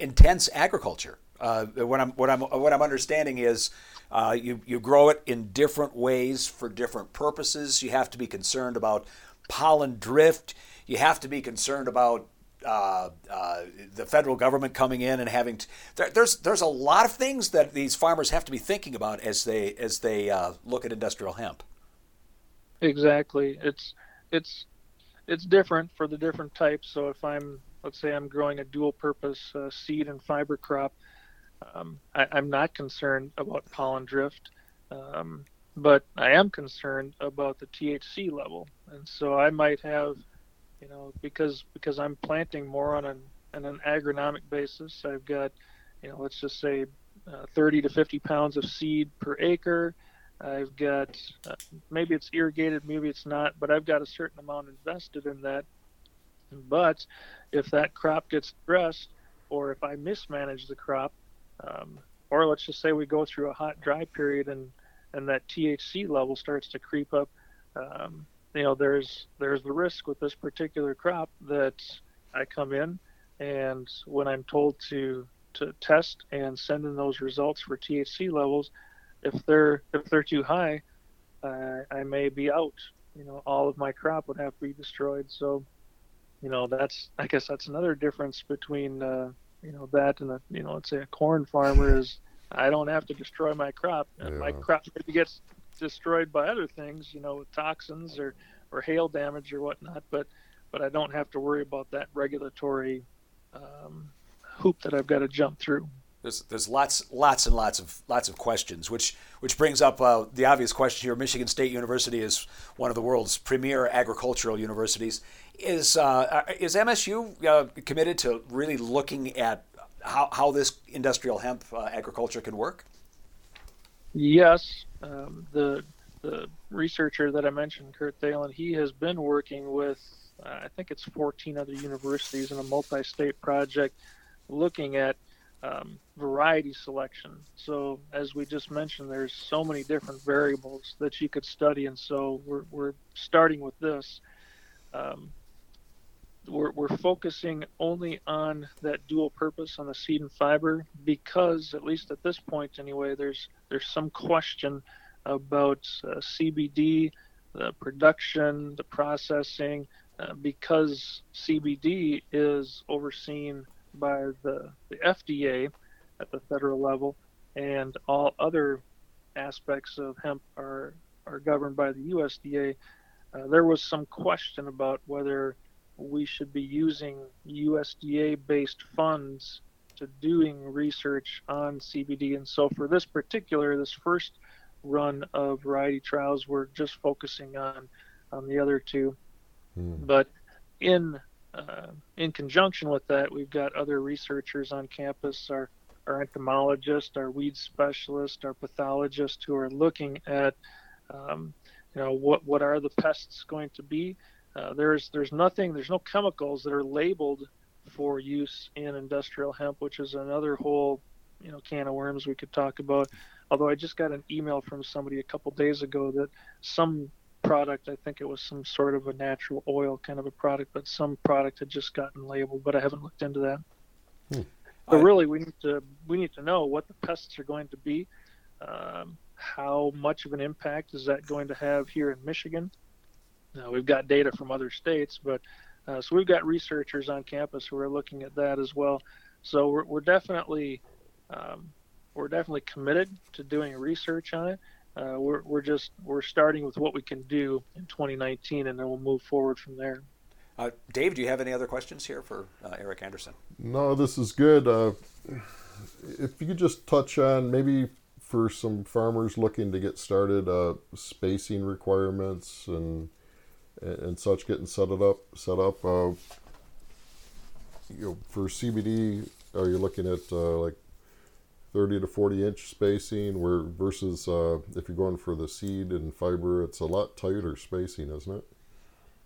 B: intense agriculture. Uh, what I'm what I'm what I'm understanding is uh, you you grow it in different ways for different purposes. You have to be concerned about pollen drift. You have to be concerned about uh, uh, the federal government coming in and having. there, there's there's a lot of things that these farmers have to be thinking about as they as they uh, look at industrial hemp.
C: Exactly. It's it's it's different for the different types. So if I'm let's say I'm growing a dual purpose uh, seed and fiber crop um, I, am not concerned about pollen drift, um, but I am concerned about the THC level, and so I might have, you know, because because I'm planting more on an on an agronomic basis. I've got, you know, let's just say, uh, 30 to 50 pounds of seed per acre. I've got uh, maybe it's irrigated, maybe it's not, but I've got a certain amount invested in that. But if that crop gets stressed, or if I mismanage the crop, um, or let's just say we go through a hot dry period and and that THC level starts to creep up. Um, you know, there's there's the risk with this particular crop that I come in and when I'm told to to test and send in those results for THC levels, if they're if they're too high, uh, I may be out. You know, all of my crop would have to be destroyed. So, you know, that's I guess that's another difference between uh, you know that and a you know let's say a corn farmer is I don't have to destroy my crop. Yeah. My crop maybe gets destroyed by other things, you know, with toxins or or hail damage or whatnot, but but I don't have to worry about that regulatory um, hoop that I've got to jump through.
B: There's, there's lots lots and lots of lots of questions, which which brings up uh, the obvious question here. Michigan State University is one of the world's premier agricultural universities. Is uh, is MSU uh, committed to really looking at how, how this industrial hemp uh, agriculture can work?
C: Yes, um, the the researcher that I mentioned, Kurt Thelen, he has been working with uh, I think it's 14 other universities in a multi-state project looking at um, variety selection. So as we just mentioned, there's so many different variables that you could study, and so we're, we're starting with this. Um, we're, we're focusing only on that dual purpose on the seed and fiber because at least at this point anyway there's there's some question about uh, CBD the production the processing uh, because CBD is overseen by the, the FDA at the federal level and all other aspects of hemp are are governed by the USDA uh, there was some question about whether we should be using USDA based funds to doing research on CBD. And so for this particular, this first run of variety trials, we're just focusing on on the other two. Hmm. But in uh, in conjunction with that, we've got other researchers on campus, our our entomologist, our weed specialist, our pathologist, who are looking at, um, you know, what what are the pests going to be, uh, there's there's nothing there's no chemicals that are labeled for use in industrial hemp, which is another whole you know can of worms we could talk about. Although I just got an email from somebody a couple days ago that some product, I think it was some sort of a natural oil kind of a product, but some product had just gotten labeled, but I haven't looked into that. Hmm. But really, we need to we need to know what the pests are going to be. Um, how much of an impact is that going to have here in Michigan? Now, we've got data from other states, but uh, so we've got researchers on campus who are looking at that as well. So we're, we're definitely um, we're definitely committed to doing research on it. Uh, we're, we're just we're starting with what we can do in 2019, and then we'll move forward from there.
B: Uh, Dave, do you have any other questions here for uh, Eric Anderson?
A: No, this is good. Uh, if you could just touch on maybe for some farmers looking to get started, uh, spacing requirements and and, such getting set it up set up uh, you know for CBD are you looking at uh, like 30 to 40 inch spacing where versus uh, if you're going for the seed and fiber it's a lot tighter spacing isn't it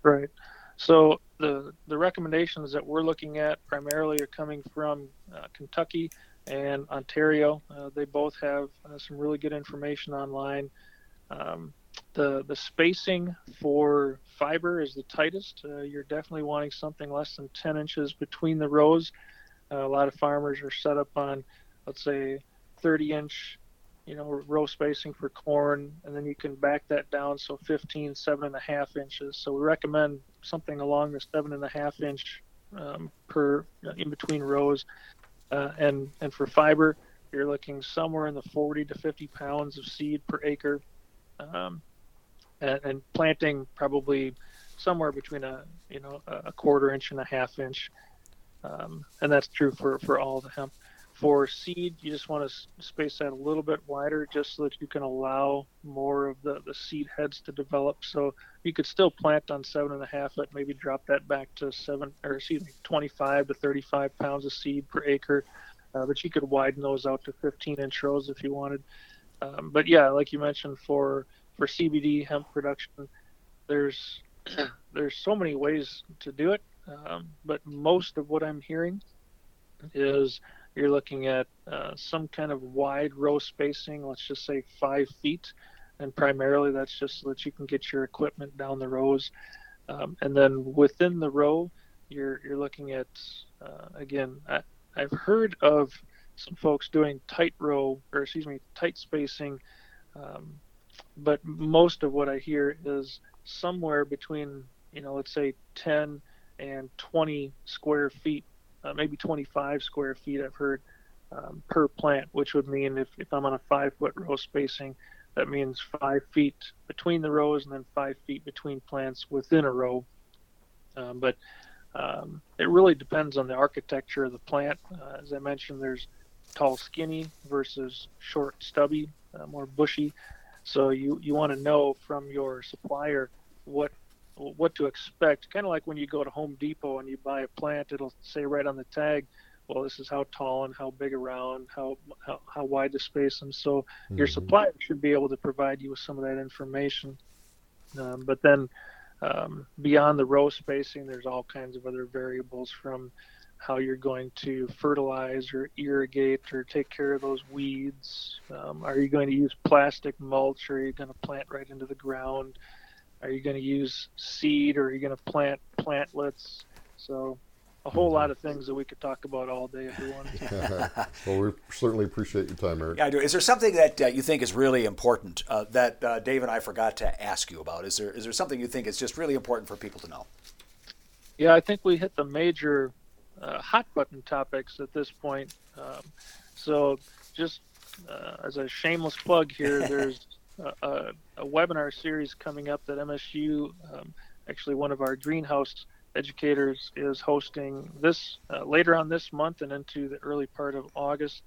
C: Right. So the the recommendations that we're looking at primarily are coming from uh, Kentucky and Ontario. Uh, they both have uh, some really good information online. Um, the the spacing for fiber is the tightest. Uh, you're definitely wanting something less than 10 inches between the rows. Uh, a lot of farmers are set up on, let's say, 30 inch, you know, row spacing for corn, and then you can back that down so 15, seven and a half inches. So we recommend something along the seven and a half inch um, per in between rows. Uh, and and for fiber, you're looking somewhere in the 40 to 50 pounds of seed per acre, um, and, and, planting probably somewhere between a you know a quarter inch and a half inch, um, and that's true for for all the hemp. For seed, you just want to space that a little bit wider just so that you can allow more of the, the seed heads to develop. So you could still plant on seven and a half, but maybe drop that back to seven or excuse me, 25 to 35 pounds of seed per acre. Uh, but you could widen those out to 15 inch rows if you wanted. Um, but yeah, like you mentioned, for for CBD hemp production, there's (clears throat) there's so many ways to do it. Um, but most of what I'm hearing is you're looking at uh, some kind of wide row spacing, let's just say five feet, and primarily that's just so that you can get your equipment down the rows. Um, and then within the row, you're you're looking at uh, again. I, I've heard of some folks doing tight row, or excuse me, tight spacing, um, but most of what I hear is somewhere between you know, let's say 10 and 20 square feet uh, maybe 25 square feet I've heard um, per plant, which would mean if, if I'm on a five foot row spacing, that means five feet between the rows and then five feet between plants within a row. Um, but um, it really depends on the architecture of the plant. Uh, as I mentioned, there's tall, skinny versus short, stubby, uh, more bushy. So you, you want to know from your supplier what what to expect. Kind of like when you go to Home Depot and you buy a plant, it'll say right on the tag, well, this is how tall and how big around, how how, how wide to space them. So mm-hmm. your supplier should be able to provide you with some of that information. Um, but then um, beyond the row spacing, there's all kinds of other variables from how you're going to fertilize or irrigate or take care of those weeds. Um, are you going to use plastic mulch or are you going to plant right into the ground? Are you going to use seed or are you going to plant plantlets? So a whole lot of things that we could talk about all day if we wanted
A: to. (laughs) well, we certainly appreciate your time, Eric.
B: Yeah, I do. Is there something that uh, you think is really important uh, that uh, Dave and I forgot to ask you about? Is there is there something you think is just really important for people to know?
C: Yeah, I think we hit the major uh, hot button topics at this point. Um, so, just uh, as a shameless plug here, (laughs) there's a, a, webinar series coming up that MSU, um, actually one of our greenhouse educators, is hosting this uh, later on this month and into the early part of August.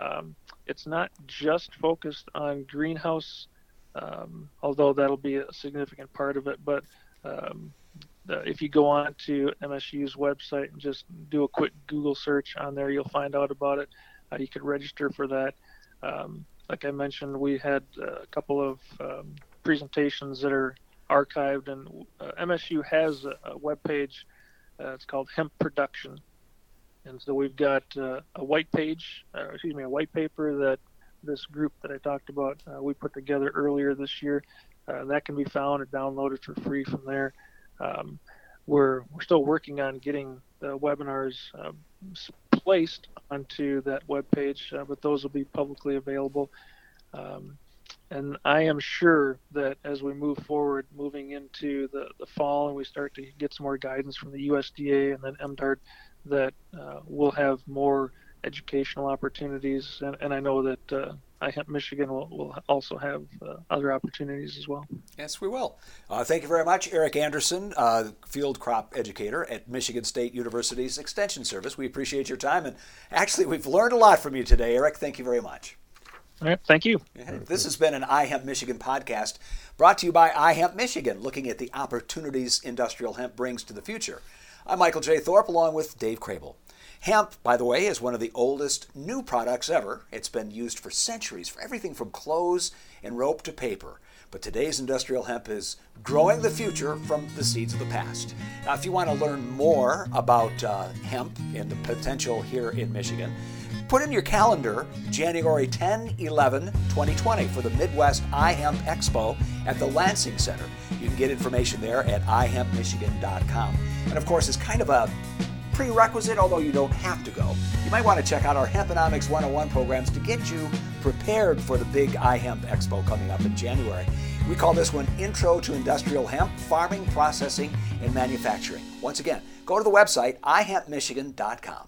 C: Um, it's not just focused on greenhouse, um, although that'll be a significant part of it, but if you go on to MSU's website and just do a quick Google search on there, you'll find out about it. Uh, you could register for that. Um, like I mentioned, we had a couple of um, presentations that are archived, and uh, MSU has a, a web page. Uh, it's called Hemp Production, and so we've got uh, a white page, uh, excuse me, a white paper that this group that I talked about uh, we put together earlier this year. That can be found and downloaded for free from there. Um, we're we're still working on getting the webinars placed onto that web page, uh, but those will be publicly available. Um, and I am sure that as we move forward, moving into the, the fall, and we start to get some more guidance from the USDA and then MDARD, that uh, we'll have more educational opportunities. And, and I know that uh, iHemp Michigan will, will also have uh, other opportunities as well.
B: Yes, we will. Uh, thank you very much, Eric Anderson, uh, field crop educator at Michigan State University's Extension Service. We appreciate your time, and actually, we've learned a lot from you today, Eric. Thank you very much.
C: All right, thank you.
B: This has been an iHemp Michigan podcast brought to you by iHemp Michigan, looking at the opportunities industrial hemp brings to the future. I'm Michael J. Thorp, along with Dave Crabill. Hemp, by the way, is one of the oldest new products ever. It's been used for centuries for everything from clothes and rope to paper. But today's industrial hemp is growing the future from the seeds of the past. Now, if you want to learn more about uh, hemp and the potential here in Michigan, put in your calendar January 10, 11, 2020 for the Midwest iHemp Expo at the Lansing Center. You can get information there at ihempmichigan.com. And of course, it's kind of a prerequisite, although you don't have to go. You might want to check out our Hemponomics 101 programs to get you prepared for the big iHemp Expo coming up in January. We call this one Intro to Industrial Hemp Farming, Processing, and Manufacturing. Once again, go to the website ihempmichigan.com.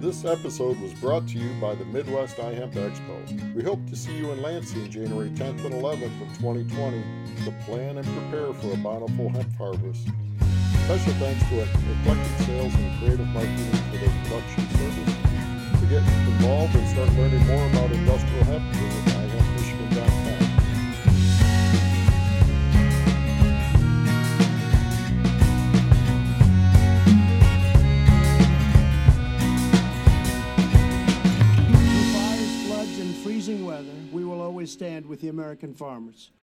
A: This episode was brought to you by the Midwest iHemp Expo. We hope to see you in Lansing January 10th and 11th of 2020 to plan and prepare for a bountiful hemp harvest. Special thanks to Eclectic Sales and Creative Marketing for their production service. To get involved and start learning more about industrial hemp, visit ihempmichigan.com.
D: Fires, floods, and freezing weather, we will always stand with the American farmers.